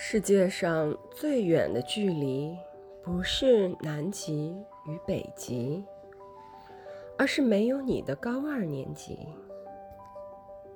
世界上最远的距离不是南极与北极而是没有你的高二年级。